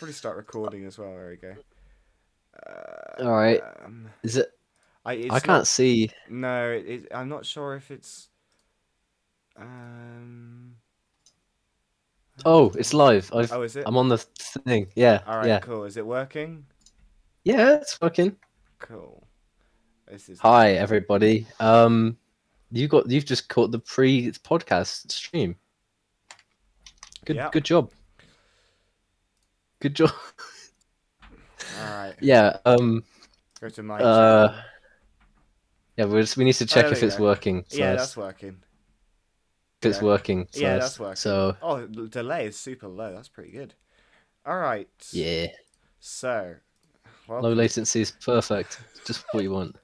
Probably start recording as well. There we go. Uh, All right. Um, Is it? I, I can't see. No, it, it, I'm not sure if it's. Um. Oh, it's live. I've, Oh, is it? I'm on the thing. Yeah. All right, yeah. cool. Is it working? Yeah, it's working. Cool. This is. Hi, everybody. Um, you got you've just caught the pre-podcast stream. Good, Yeah. good job. Good job. All right. yeah. Um. Go to my. Uh. Yeah, we just, we need to check there if it's go. working. So yeah, that's working. if it's yeah. working. So Yeah, that's working. So Oh, the delay is super low. That's pretty good. All right. yeah, So. Well, low latency is perfect. Just what you want.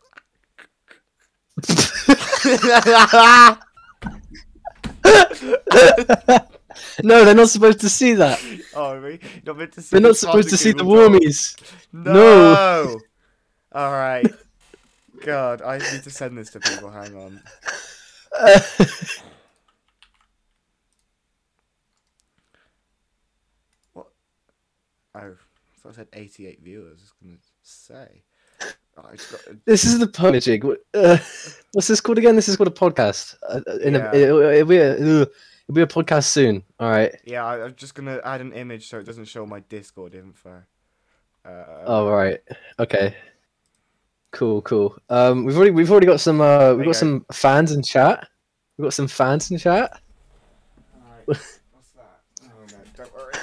no, they're not supposed to see that. oh, really? Not meant to see They're the not supposed to see the Google warmies. No. All right. God, I need to send this to people. Hang on. What? Oh, I thought I said 88 viewers. I was gonna say. Oh, got. this is the purging. Uh, what's this called again? This is called a podcast. Uh, uh, in Yeah. a, it'll be a, it'll be a podcast soon. All right. Yeah, I, I'm just gonna add an image so it doesn't show my Discord info. Uh, Oh, all right. Okay. Cool, cool. Um, we've already we've already got some uh, we've go. got some fans in chat. We've got some fans in chat. What's that? Oh no, don't worry.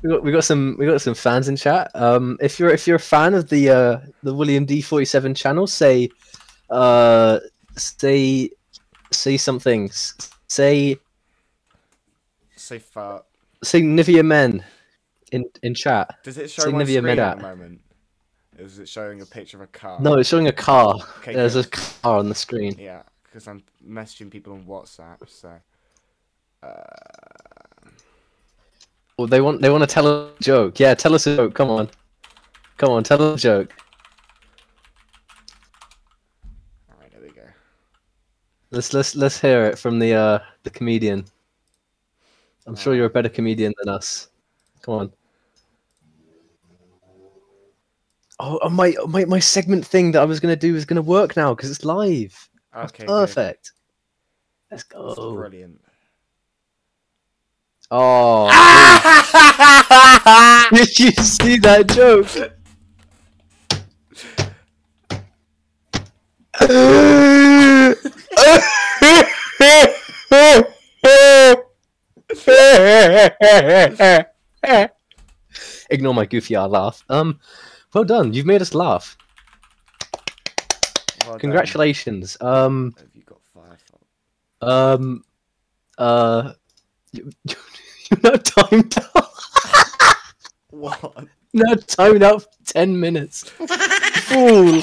We got we got some we got some fans in chat. Um, if you're if you're a fan of the uh the William D forty seven channel, say, uh, say, say something. Say Say fart. say Nivea Men, in in chat. Does it show Say my Nivea screen at the moment? Is it showing a picture of a car? No, it's showing a car. Okay, There's a car on the screen. Yeah, because I'm messaging people on WhatsApp, so. Uh, Well, they want they want to tell a joke. Yeah, tell us a joke. Come on, come on, tell us a joke. Alright, there we go. Let's let's let's hear it from the uh the comedian. I'm sure Uh, you're a better comedian than us. Come on. Oh, oh, my my my segment thing that I was gonna do is gonna work now because it's live. That's Okay, good. perfect. Let's That's go. brilliant. Oh, did you see that joke? Ignore my goofy eye laugh. Um, well done. You've made us laugh. Well done. Congratulations. Um, Have you got Firefox? um, uh, you, you're now timed out. What? now timed out for ten minutes. Fool.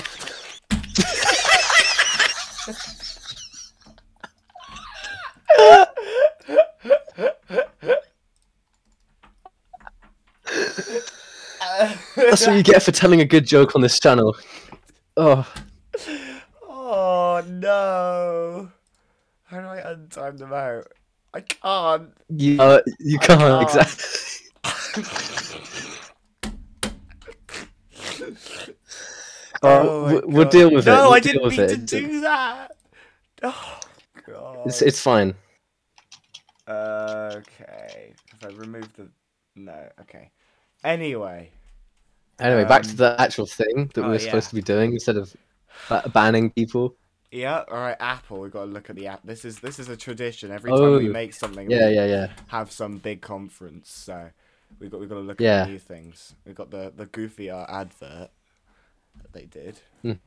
That's what you get for telling a good joke on this channel. Oh, oh no! How do I untime them out? I can't. you, uh, you can't can't. exactly. Oh Uh, we'll deal with it. No, we'll I didn't mean to do that. Oh god. It's it's fine. Okay. If I remove the no, okay. Anyway, Anyway, back to Um, the actual thing that oh, we were supposed yeah. to be doing instead of ba- banning people. yeah. All right, Apple. We've got to look at the app. This is this is a tradition. Every time we Oh. make something, Yeah, we yeah, yeah. have some big conference. So we got we got to look Yeah. at new things. We got the the goofy art advert that they did. Mhm.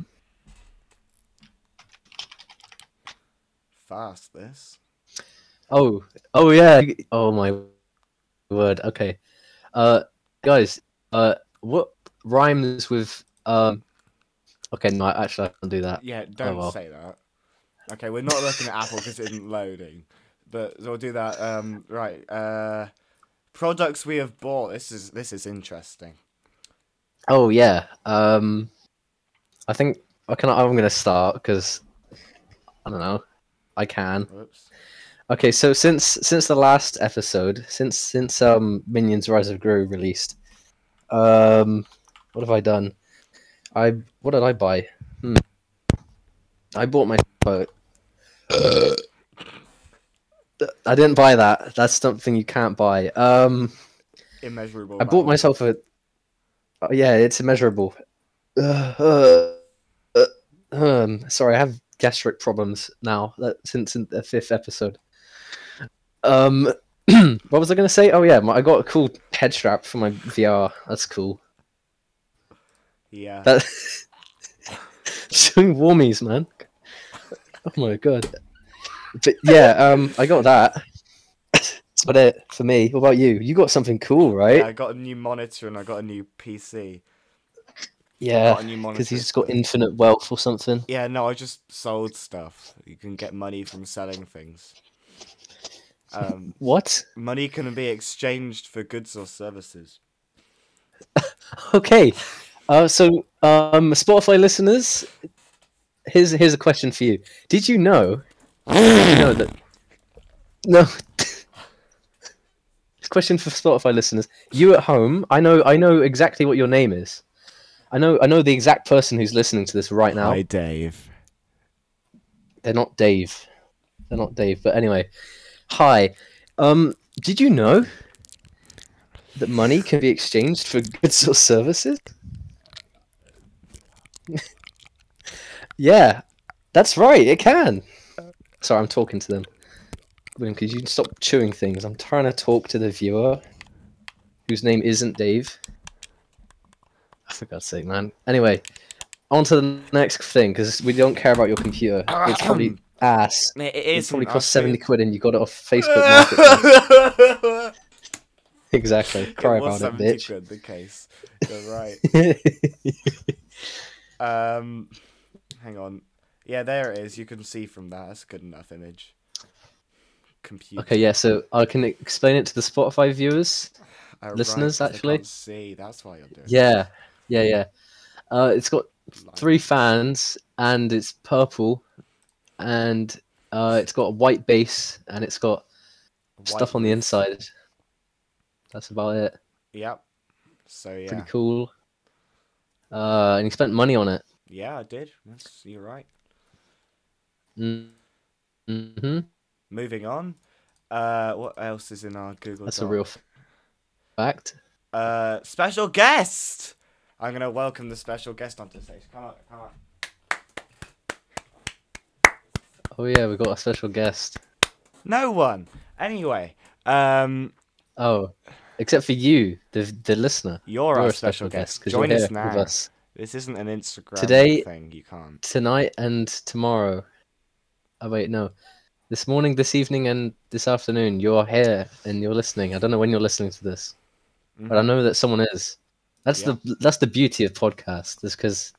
Fast this. Oh, oh yeah. Oh my word. Okay. Uh, guys. Uh, what rhymes with um? Okay, no, actually, I can't do that. Yeah, don't well. say that. Okay, we're not looking at Apple because it isn't loading. But so we'll do that. Um, right. Uh, products we have bought. This is this is interesting. Oh yeah. Um, I think I can. I'm gonna start because I don't know. I can. Whoops. Okay, so since since the last episode, since since um Minions Rise of Gru released, um, what have I done? I what did I buy? Hmm. I bought my. I didn't buy that. That's something you can't buy. Um, Immeasurable. I bought myself a. Oh, yeah, it's immeasurable. Uh, uh, uh, um, sorry, I have gastric problems now. That since the fifth episode. Um, what was I gonna say? Oh yeah, my, I got a cool head strap for my VR. That's cool. Yeah. That showing warmies, man. Oh my god. But yeah, um, I got that. That's about it for me. What about you? You got something cool, Yeah, right? I got a new monitor and I got a new PC. Yeah, got a new monitor. because he's got infinite wealth or something. Yeah, no, I just sold stuff. You can get money from selling things. Um, What? money can be exchanged for goods or services. Okay. Uh, so, um, Spotify listeners, here's here's a question for you. Did you know? Did you know that? No. This question for Spotify listeners. You at home, I know I know exactly what your name is. I know I know the exact person who's listening to this right now. Hi, Dave. They're not Dave. They're not Dave. But anyway, hi. Um, did you know that money can be exchanged for goods or services? yeah, that's right. It can. Sorry, I'm talking to them. William, could you stop chewing things? I'm trying to talk to the viewer, whose name isn't Dave. Oh, for God's sake, man. Anyway, on to the next thing because we don't care about your computer. Ah, it's probably um, ass. It It is probably cost 70 quid and you got it off Facebook. Marketplace. exactly. Cry about it, bitch. Quid, the case. You're right. Um, hang on. Yeah, there it is. You can see from that. That's a good enough image. Computer. okay, yeah, so I can explain it to the Spotify viewers. Uh, listeners, right, actually. see. That's why you're doing. it. Yeah, yeah, yeah. Uh, it's got three fans and it's purple and uh, it's got a white base and it's got white stuff on the inside. That's about it. Yep. So yeah, Pretty cool. Uh, and he spent money on it. yeah, I did. That's you're right. Mm-hmm. Moving on. Uh, what else is in our Google? That's a real f- fact. Uh, special guest. I'm gonna welcome the special guest onto the stage. Come on, come on. Oh yeah, we got a special guest. No one. Anyway, um, Oh, except for you, the the listener. you're, You're our a special, guest. because Join us now. with us This isn't an Instagram Today- thing. You can't. tonight and tomorrow. Oh wait, no, this morning, this evening, and this afternoon. You're here and you're listening. I don't know when you're listening to this, but I Mhm. know that someone is. That's Yeah. the that's the beauty of podcasts, is because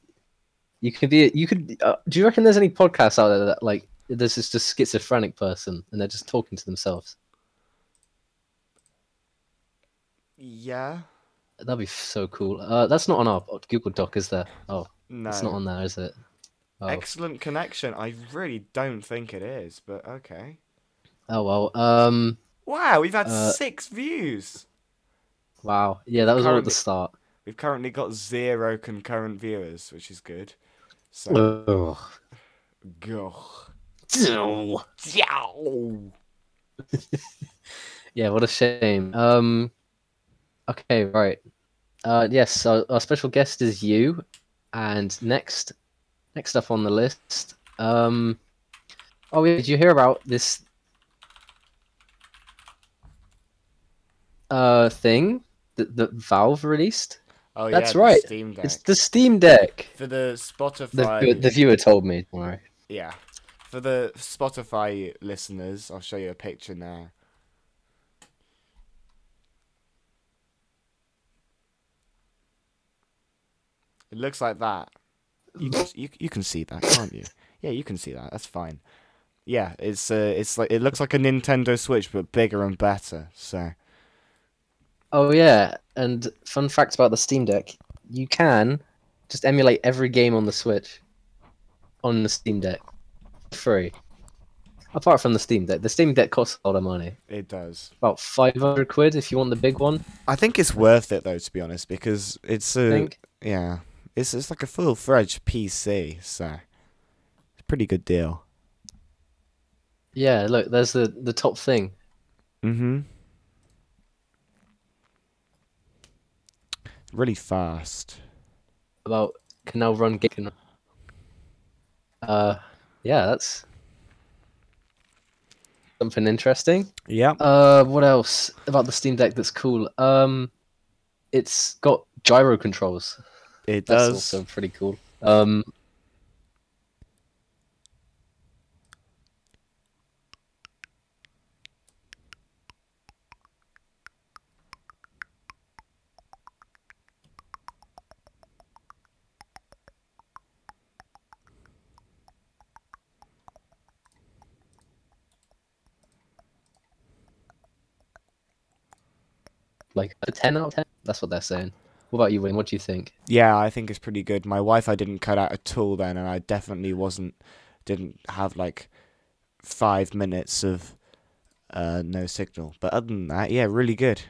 you could be you could. Uh, do you reckon there's any podcasts out there that like this is just schizophrenic person and they're just talking to themselves? Yeah. That'd be so cool. Uh, that's not on our Google Doc, is there? Oh, No. it's not on there, is it? Oh. Excellent connection. I really don't think it is, but okay. Oh well. Um. Wow, we've had Uh, six views. Wow. Yeah, that was all at the start. We've currently got zero concurrent viewers, which is good. So, go. Yeah, what a shame. Um. Okay, right. Uh, yes. Our, our special guest is you, and next, next up on the list. Um. Oh, yeah, did you hear about this? Uh, thing that that Valve released. Oh That's yeah, the right. Steam Deck. It's the Steam Deck. For the The Spotify, the viewer told me. Yeah, for the Spotify listeners, I'll show you a picture now. It looks like that. You can, you, you can see that, can't you? Yeah, you can see that. That's fine. Yeah, it's uh, it's like it looks like a Nintendo Switch but bigger and better. So Oh yeah, and fun fact about the Steam Deck: you can just emulate every game on the Switch on the Steam Deck, free. Apart from the Steam Deck, the Steam Deck costs a lot of money. It does. About five hundred quid if you want the big one. I think it's worth it though, to be honest, because it's a think. yeah, it's it's like a full fledged PC, so it's a pretty good deal. Yeah, look, there's the the top thing. Mm-hmm. Really fast. about can now run game. Uh, yeah, that's something interesting. Yeah. Uh, what else about the Steam Deck that's cool? Um, it's got gyro controls. It That's does. also pretty cool. Um, like a ten out of ten. That's what they're saying. What about you, Wayne? What do you think? Yeah, I think it's pretty good. My Wi-Fi didn't cut out at all then, and I definitely wasn't didn't have like five minutes of uh, no signal. But other than that, yeah, really good.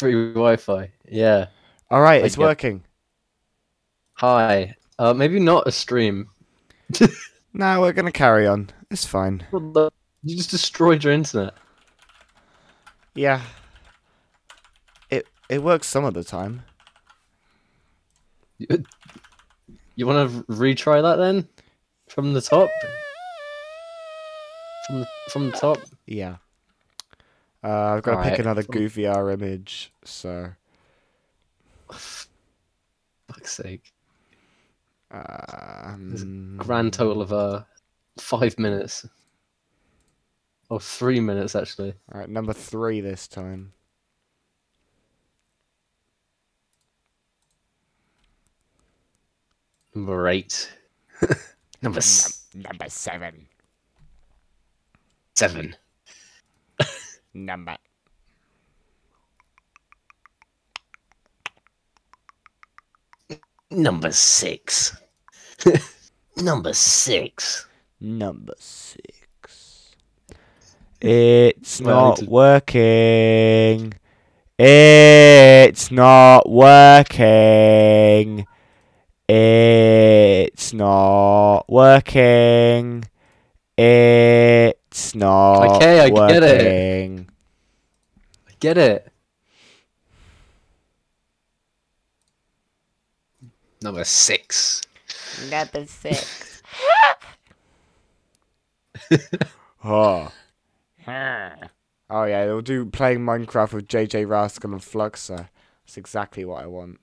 Free Wi-Fi. Yeah. All right, I it's get- working. Hi. Uh, maybe not a stream. No, we're gonna carry on. It's fine. You just destroyed your internet. Yeah. It it works some of the time. You, you want to retry that then? From the top? From the, from the top? Yeah. Uh, I've got to pick Alright. another goofy R image, so Fuck's sake. uh, There's a mm, Grand total of uh, five minutes. Or three minutes, actually. All right, number three this time. Number eight. Number s- number seven. seven. Number. Number six. Number six. Number six. It's Well, I need not to- working. It's not working. It's not working. It's not Okay, I get it. working. Get it. Number six. Number six. oh. oh yeah, they'll do playing Minecraft with JJ Rascal and Fluxer. That's exactly what I want.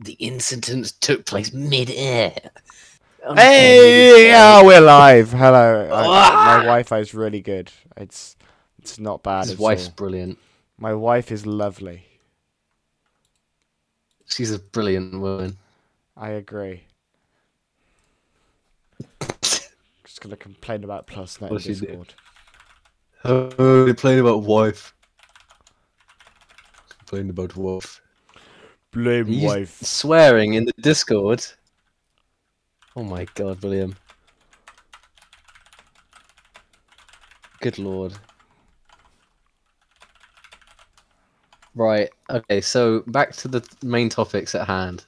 The incident took place mid-air. Oh, Hey, mid-air. oh, we're live. Hello. I- Ah! my Wi-Fi is really good. It's it's not bad His wife's all. brilliant. My wife is lovely. She's a brilliant woman. I agree. Just gonna complain about PlusNet in What's she do? Discord. Oh, they played about wife. Complained about wife. Blame He used wife. Swearing in the Discord. Oh my god, William. Good lord. Right, okay, so back to the main topics at hand.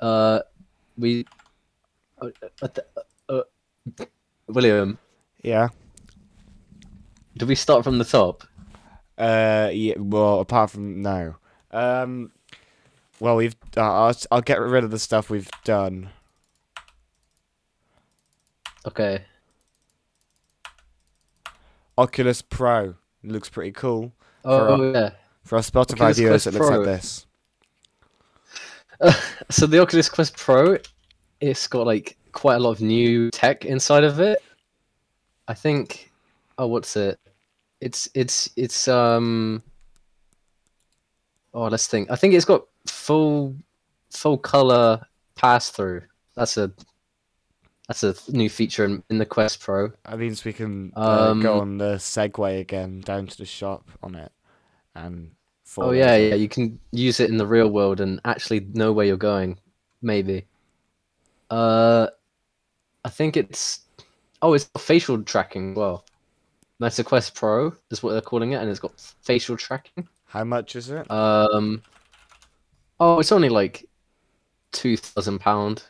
Uh, we. Uh, uh, uh, uh, William, Yeah. do we start from the top? Uh. Yeah. Well, apart from no. Um. Well, we've. Uh, I'll, I'll get rid of the stuff we've done. Okay. Oculus Pro looks pretty cool. Oh, yeah. For our Spotify Oculus viewers, Quest it looks Pro. like this. so the Oculus Quest Pro, it's got like quite a lot of new tech inside of it. I think. Oh, what's it? It's it's it's um. Oh, let's think. I think it's got full full color pass through. That's a that's a new feature in, in the Quest Pro. That means we can uh, go Um, on the Segway again down to the shop on it, and. Oh yeah, yeah. You can use it in the real world and actually know where you're going. Maybe. Uh, I think it's. Oh, it's got facial tracking well. Meta Quest Pro is what they're calling it, and it's got facial tracking. How much is it? Um. Oh, it's only like two thousand pound.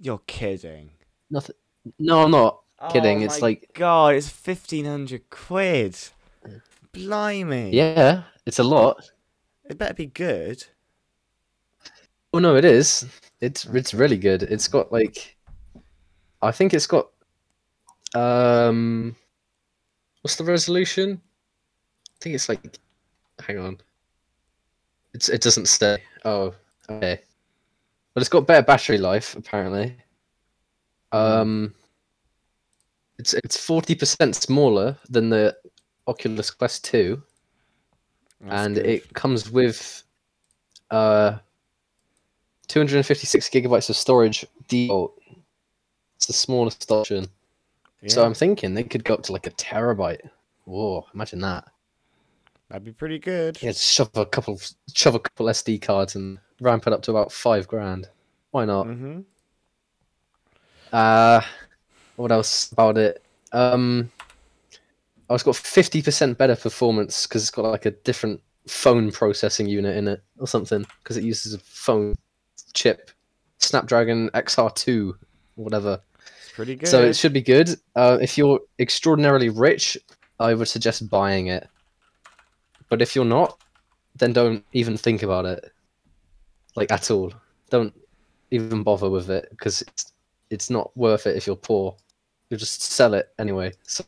You're kidding. Nothing. No, I'm not. Kidding, Oh it's my like- God, it's fifteen hundred quid. Blimey. Yeah, it's a lot. It better be good. Oh no, it is. It's it's really good. It's got like, I think it's got, um, what's the resolution? I think it's like, hang on. It's it doesn't stay. Oh, okay. But it's got better battery life apparently. Um, it's it's forty percent smaller than the Oculus Quest Two That's and good. it comes with uh 256 gigabytes of storage default. It's the smallest option. So I'm thinking they could go up to like a terabyte. Whoa, imagine that. That'd be pretty good. Yeah, shove a couple shove a couple SD cards and ramp it up to about five grand. Why not? Mm-hmm. Uh what else about it? Um oh, it's got 50% better performance because it's got like a different phone processing unit in it or something because it uses a phone chip Snapdragon XR2 whatever. It's pretty good. So it should be good. Uh, if you're extraordinarily rich, I would suggest buying it. But if you're not, then don't even think about it. Like at all. Don't even bother with it because it's it's not worth it if you're poor. You'll just sell it anyway. So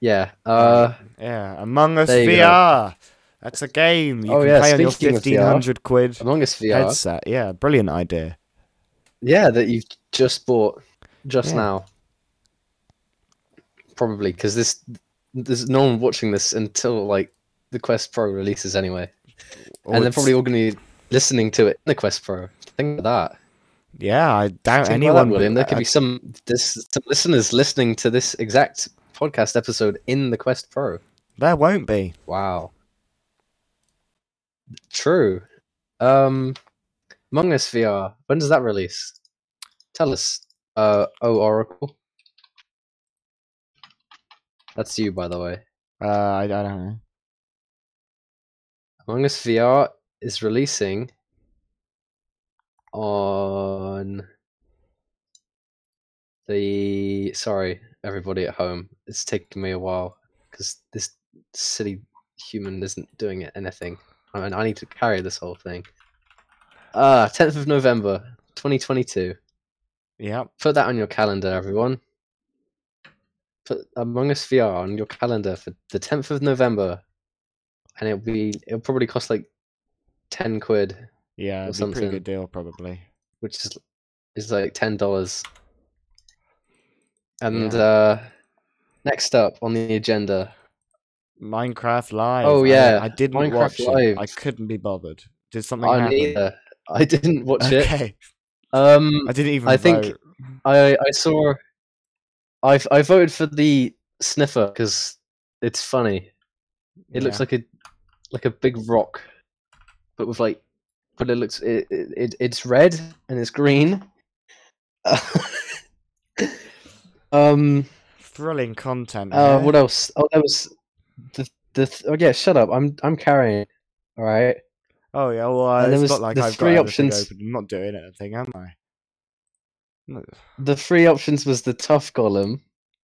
yeah. Uh yeah, Among Us. VR. That's a game you Oh, can yeah, play on your speaking of VR, fifteen hundred quid Among Us VR. headset. Yeah, brilliant idea. Yeah, that you've just bought just Yeah. now. Probably because this there's no one watching this until like the Quest Pro releases anyway. Or and they're probably all going to be listening to it in the Quest Pro. Think of that. Yeah, I doubt Think anyone. that, William. There could I- be some this some listeners listening to this exact podcast episode in the Quest Pro. There won't be. Wow. True. Um, Among Us VR. When does that release? Tell us. Uh, oh Oracle. That's you, by the way. Uh, I, I don't know. Among Us VR is releasing on the. Sorry, everybody at home. It's taking me a while because this silly human isn't doing anything. I mean, I need to carry this whole thing. Ah, 10th of November, 2022. Yep. Put that on your calendar, everyone. Put Among Us VR on your calendar for the 10th of November, and it'll be it'll probably cost like 10 quid, Yeah, Or a pretty something. good deal probably. which is is like ten dollars. And Yeah. uh, next up on the agenda, Minecraft Live. Oh, yeah, I, didn't Minecraft watch it. Live. I couldn't be bothered. Did something I happen? neither. I didn't watch it. Okay. Um, I didn't even. I think- I I saw. I I voted for the sniffer because it's funny. It looks like a like a big rock, but with like, but it looks it, it, it it's red and it's green. um. thrilling content. Uh, what else? Oh, there was the the. Th- oh yeah, shut up. I'm I'm carrying. All right. Oh yeah, well, uh, there was not like the I've three options- open. I'm not doing anything, am I? No. The three options was the tuff golem,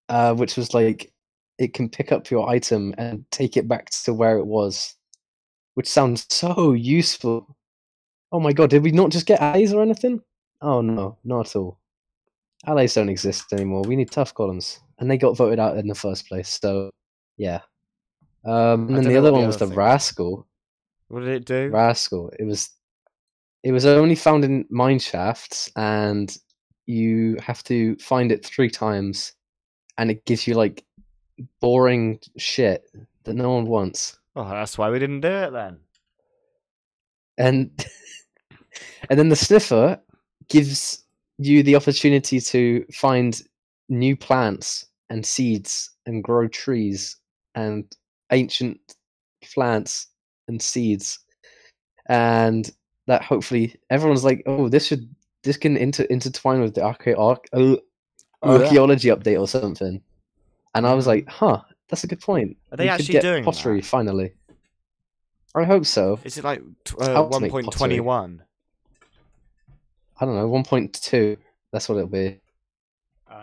uh, which was like it can pick up your item and take it back to where it was, which sounds so useful. Oh my god, did we not just get allies or anything? Oh no, not at all. Allies don't exist anymore. We need tuff golems. and they got voted out in the first place. So, yeah. Um, and then the other the one was other the thing- rascal. What did it do? Rascal. It was it was only found in mine shafts and you have to find it three times and it gives you like boring shit that no one wants. Oh, that's why we didn't do it then. And and then the sniffer gives you the opportunity to find new plants and seeds and grow trees and ancient plants and seeds and that hopefully everyone's like oh this should this can inter- intertwine with the archae- arch- uh, archaeology update or something and i was Mhm. like huh that's a good point Are they We actually doing pottery that? finally i hope so Is it like uh, one point twenty one? i don't know 1.2 that's what it'll be Oh,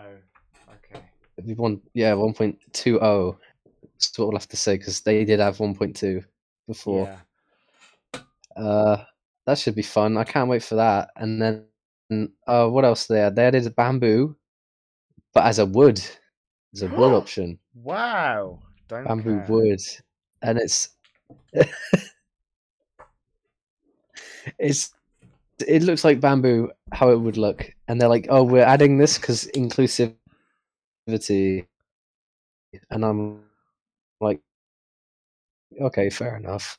okay. It'd be one, yeah, one point two oh. That's what we'll have to say because they did have one point two before. Yeah. Uh, that should be fun. I can't wait for that. And then, uh, what else there? They added bamboo, but as a wood, as a wood option, Wow. Don't bamboo care. wood, and it's it's it looks like bamboo how it would look, and they're like, oh, we're adding this because inclusivity, and I'm like, okay, fair enough.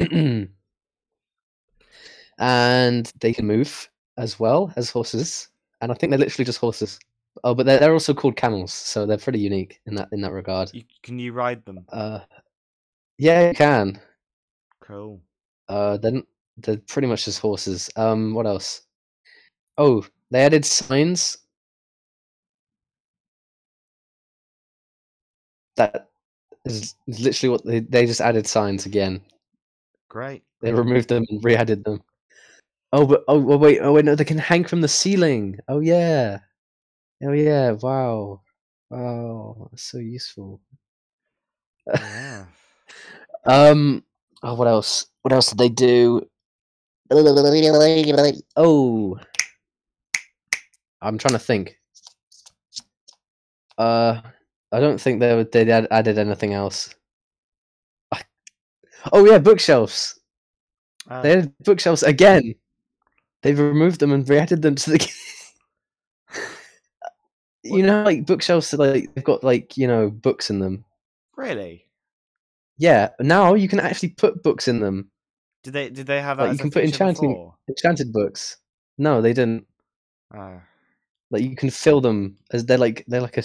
and they can move as well as horses, and I think they're literally just horses. Oh, but they're, they're also called camels, so they're pretty unique in that in that regard. You, can you ride them? Uh, yeah, you can. Cool. Uh, then they're pretty much just horses. Um, what else? Oh, they added signs. That is is literally what they they just added signs again. Great. They removed them and re-added them. Oh, but oh, well, wait, oh wait, no, they can hang from the ceiling. Oh yeah, oh yeah, wow, wow, that's so useful. Yeah. Um. Oh, what else? What else did they do? Oh, I'm trying to think. Uh, I don't think they would, they added anything else. Oh yeah, bookshelves. They added bookshelves again. They've removed them and re-added them to the. game. You know, like bookshelves, like they've got like you know books in them. really? Yeah, now you can actually put books in them. Did they did they have Like, you can put enchanting- before? Enchanted books. No, they didn't. Oh. Like you can fill them as they're like they're like a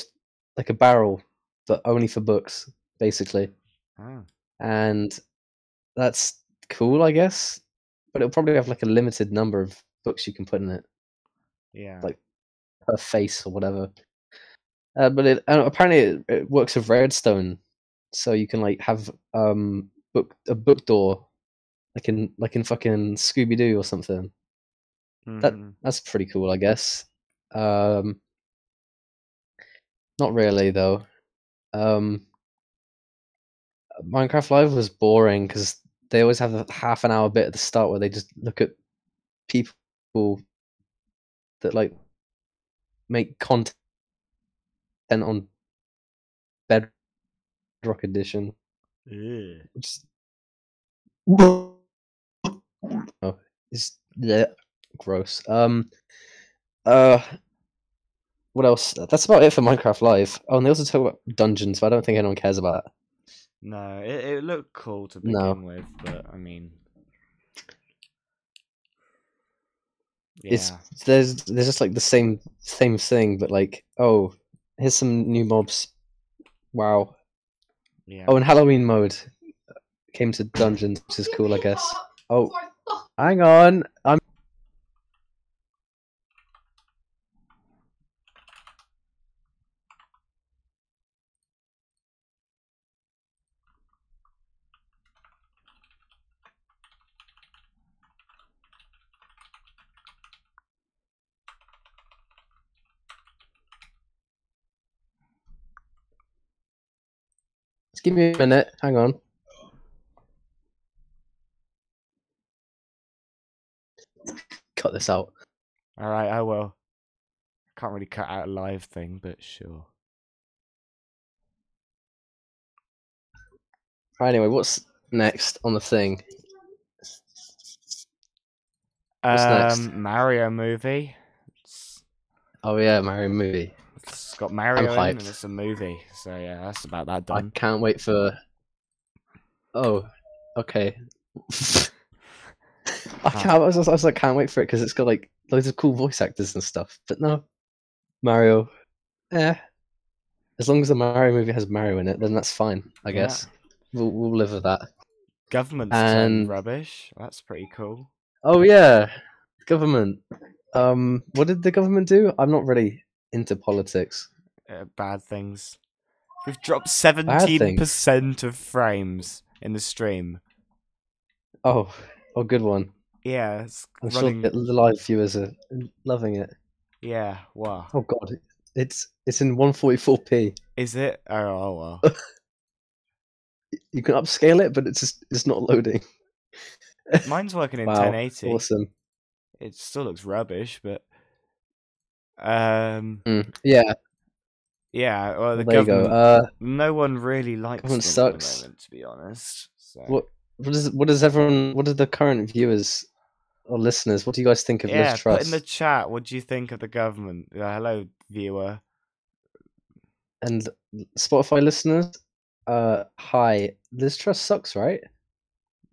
like a barrel, but only for books, basically. oh. And that's cool, I guess. But it'll probably have like a limited number of books you can put in it Yeah. Like- per face or whatever. Uh, but it apparently it, it works with redstone, so you can like have um book a book door, like in like in fucking Scooby Doo or something. That- Mhm. That's pretty cool, I guess. Um, not really though. Um, Minecraft Live was boring because they always have a half an hour bit at the start where they just look at people that like make content on Bedrock Edition. Is- oh, it's yeah, gross. Um, uh, what else? That's about it for Minecraft Live. Oh, and they also talk about dungeons, but I don't think anyone cares about it. No, it, it looked cool to begin No. with, but I mean, It's there's there's just like the same same thing, but like oh, here's some new mobs. Wow. yeah. Oh, and Halloween mode came to dungeons, which is cool, I guess. Oh, hang on, I'm. Give me a minute. Hang on. Cut this out. All right, I will. Can't really cut out a live thing, but sure. Right, anyway, what's next on the thing? What's um, next? Mario movie. It's, Oh yeah, Mario movie. Got Mario in and it's a movie, so yeah, that's about that done. I can't wait for. Oh, okay. I can't. I was, I was like, can't wait for it because it's got like loads of cool voice actors and stuff. But no, Mario. Eh. As long as the Mario movie has Mario in it, then that's fine. I Yeah. guess we'll we'll live with that. Government's turned and- rubbish. That's pretty cool. Oh yeah, government. Um, what did the government do? I'm not really into politics. Uh, bad things. We've dropped seventeen percent of frames in the stream. Oh, oh, good one. Yeah, it's I'm sure running. the the live viewers are loving it. Yeah, wow. Oh god, it's it's in 144p. Is it? Oh, oh well. You can upscale it, but it's just it's not loading. Mine's working in Wow, 1080. Awesome. It still looks rubbish, but um, Mm, Yeah, yeah. Well, the there you go. government. Uh, no one really likes them government at sucks. the moment, to be honest. So. what what is what does everyone? What are the current viewers or listeners? What do you guys think of yeah, Liz put in the chat. What do you think of the government? Uh, hello, viewer. And Spotify listeners, uh, hi. Liz Truss sucks, right?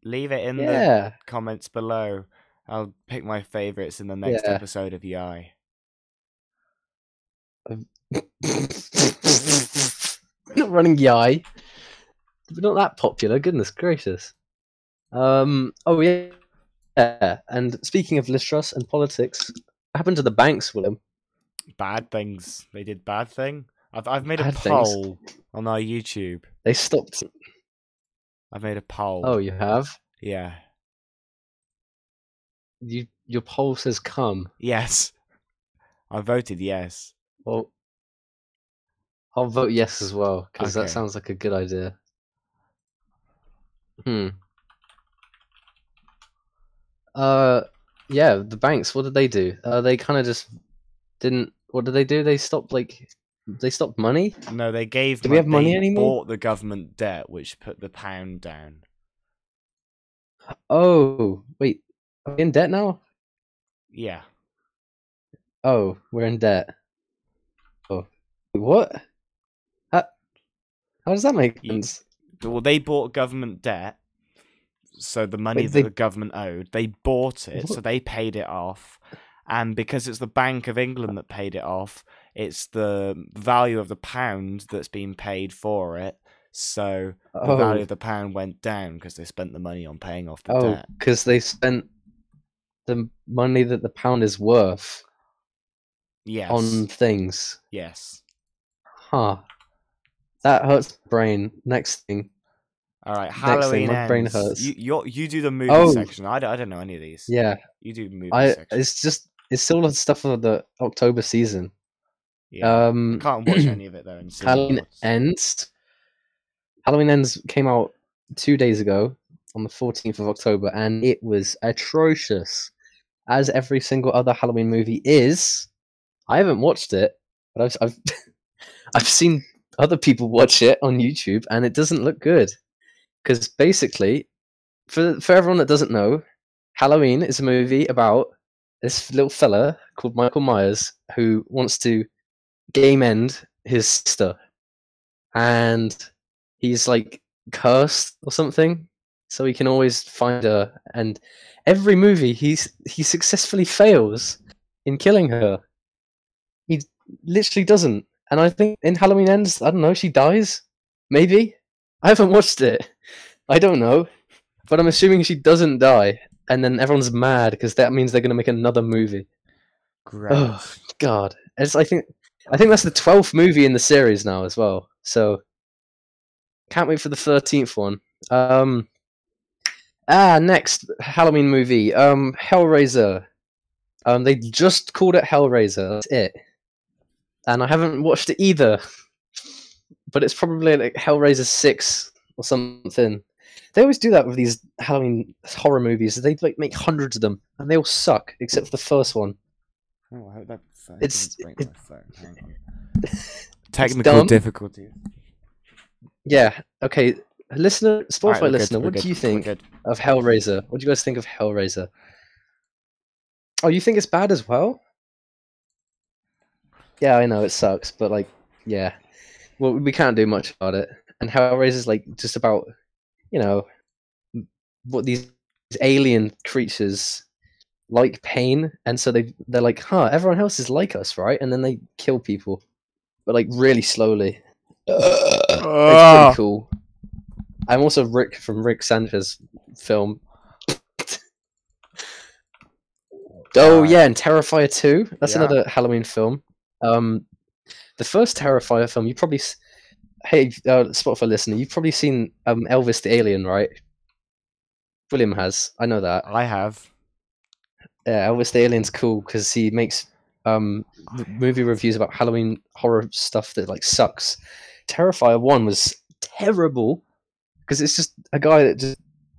Leave it in the comments below. I'll pick my favorites in the next Yeah. episode of Yai. Not running Yai. We're not that popular. Goodness gracious. Um. Oh yeah. Yeah. And speaking of Liz and politics, what happened to the banks, Willem? Bad things. They did bad thing. I've I've made a Bad things? poll on our YouTube. They stopped. I've made a poll. Oh, you have. yeah. You your poll says come. Yes. I voted yes. Well, I'll vote yes as well because Okay. that sounds like a good idea. Hmm. Uh, yeah. The banks. What did they do? Uh, they kind of just didn't. What did they do? They stopped like. They stopped money. No, they gave. Do we have money they anymore? Bought the government debt, which put the pound down. Oh wait, are we in debt now? Yeah. Oh, we're in debt. What? How, how does that make sense? Well, they bought government debt, so the money Wait, that they- the government owed, they bought it, so they paid it off. And because it's the Bank of England that paid it off, it's the value of the pound that's been paid for it. So the Oh, value of the pound went down because they spent the money on paying off the oh, debt. because they spent the money that the pound is worth Yes. on things. Yes. Huh. That hurts the brain. Next thing. All right, next thing, Halloween my brain ends. hurts. You you're, you do the movie Oh. section. I don't, I don't know any of these. Yeah, You do movie I. section. It's just it's still the stuff of the October season. Yeah. Um, Can't watch any of it though. And see Halloween ends. Halloween ends came out two days ago on the 14th of October, and it was atrocious, as every single other Halloween movie is. I haven't watched it, but I've I've, I've seen other people watch it on YouTube, and it doesn't look good. Because basically, for for everyone that doesn't know, Halloween is a movie about this little fella called Michael Myers who wants to game end his sister. And he's like cursed or something so he can always find her. And every movie he's he successfully fails in killing her. He literally doesn't and i think in halloween ends i don't know she dies maybe i haven't watched it i don't know but i'm assuming she doesn't die and then everyone's mad because that means they're going to make another movie Great. Oh God! It's, I think I think that's the twelfth movie in the series now as well. So can't wait for the thirteenth one. Um, ah, next Halloween movie. Um, Hellraiser. Um, they just called it Hellraiser. That's it. And I haven't watched it either. But it's probably like Hellraiser six or something. They always do that with these Halloween horror movies. They like make hundreds of them, and they all suck except for the first one. Oh, I hope that phone It's- didn't it- Hang on. Technical dumb. difficulties. Yeah. Okay. Listener, Spotify good, listener, we're what good, do you think good. of Hellraiser? What do you guys think of Hellraiser? Oh, you think it's bad as well? Yeah, I know it sucks, but like, yeah, well, we can't do much about it. And Hellraiser's like just about, you know, what these alien creatures like pain, and so they they're like, huh, everyone else is like us, right? And then they kill people, but like really slowly. It's Ah. pretty cool. I'm also Rick from Rick Sanchez film. oh yeah, and Terrifier 2. That's Yeah. another Halloween film. Um, the first Terrifier film, you probably. Hey, uh, Spotify listener, you've probably seen um, Elvis the Alien, right? William has. I know that. I have. Yeah, Elvis the Alien's cool because he makes um m- movie reviews about Halloween horror stuff that like sucks. Terrifier one was terrible because it's just a guy that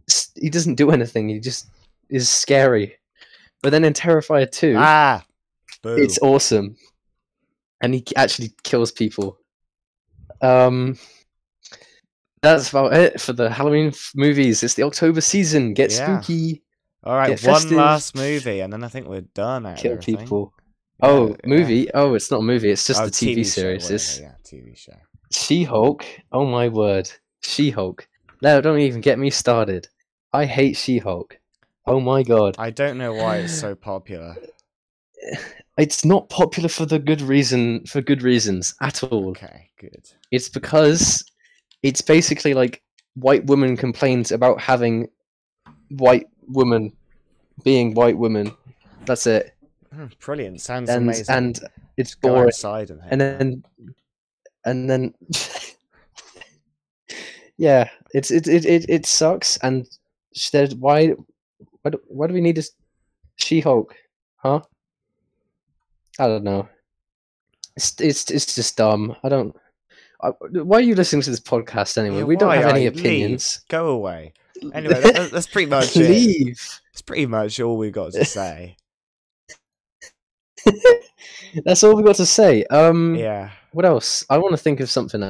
just he doesn't do anything. He just is scary. But then in Terrifier two, Ah. Boo. it's awesome, and he actually kills people. Um, that's about it for the Halloween f- movies. It's the October season. Get Yeah. spooky, All right, one festive. last movie, and then I think we're done. Kill think. people. Yeah, Oh, yeah. movie? Oh, it's not a movie. It's just Oh, the TV, show, series. It's yeah, TV show. She-Hulk. Oh my word, She-Hulk. No, don't even get me started. I hate She-Hulk. Oh my god, I don't know why it's so popular. it's not popular for the good reason. For good reasons at all. Okay, good. It's because it's basically like white women complains about having white women being white women. That's it. Hmm, Brilliant. Sounds And amazing. and it's Go boring. outside and, and then and then yeah it's it it it, it sucks and there's why why do, why do we need a she-hulk huh i don't know it's it's it's just dumb i don't I, why are you listening to this podcast anyway Yeah, we don't have any opinions Leave. Go away. Anyway, that, that's pretty much it. leave That's pretty much all we've got to say. that's all we've got to say um Yeah. what else i want to think of something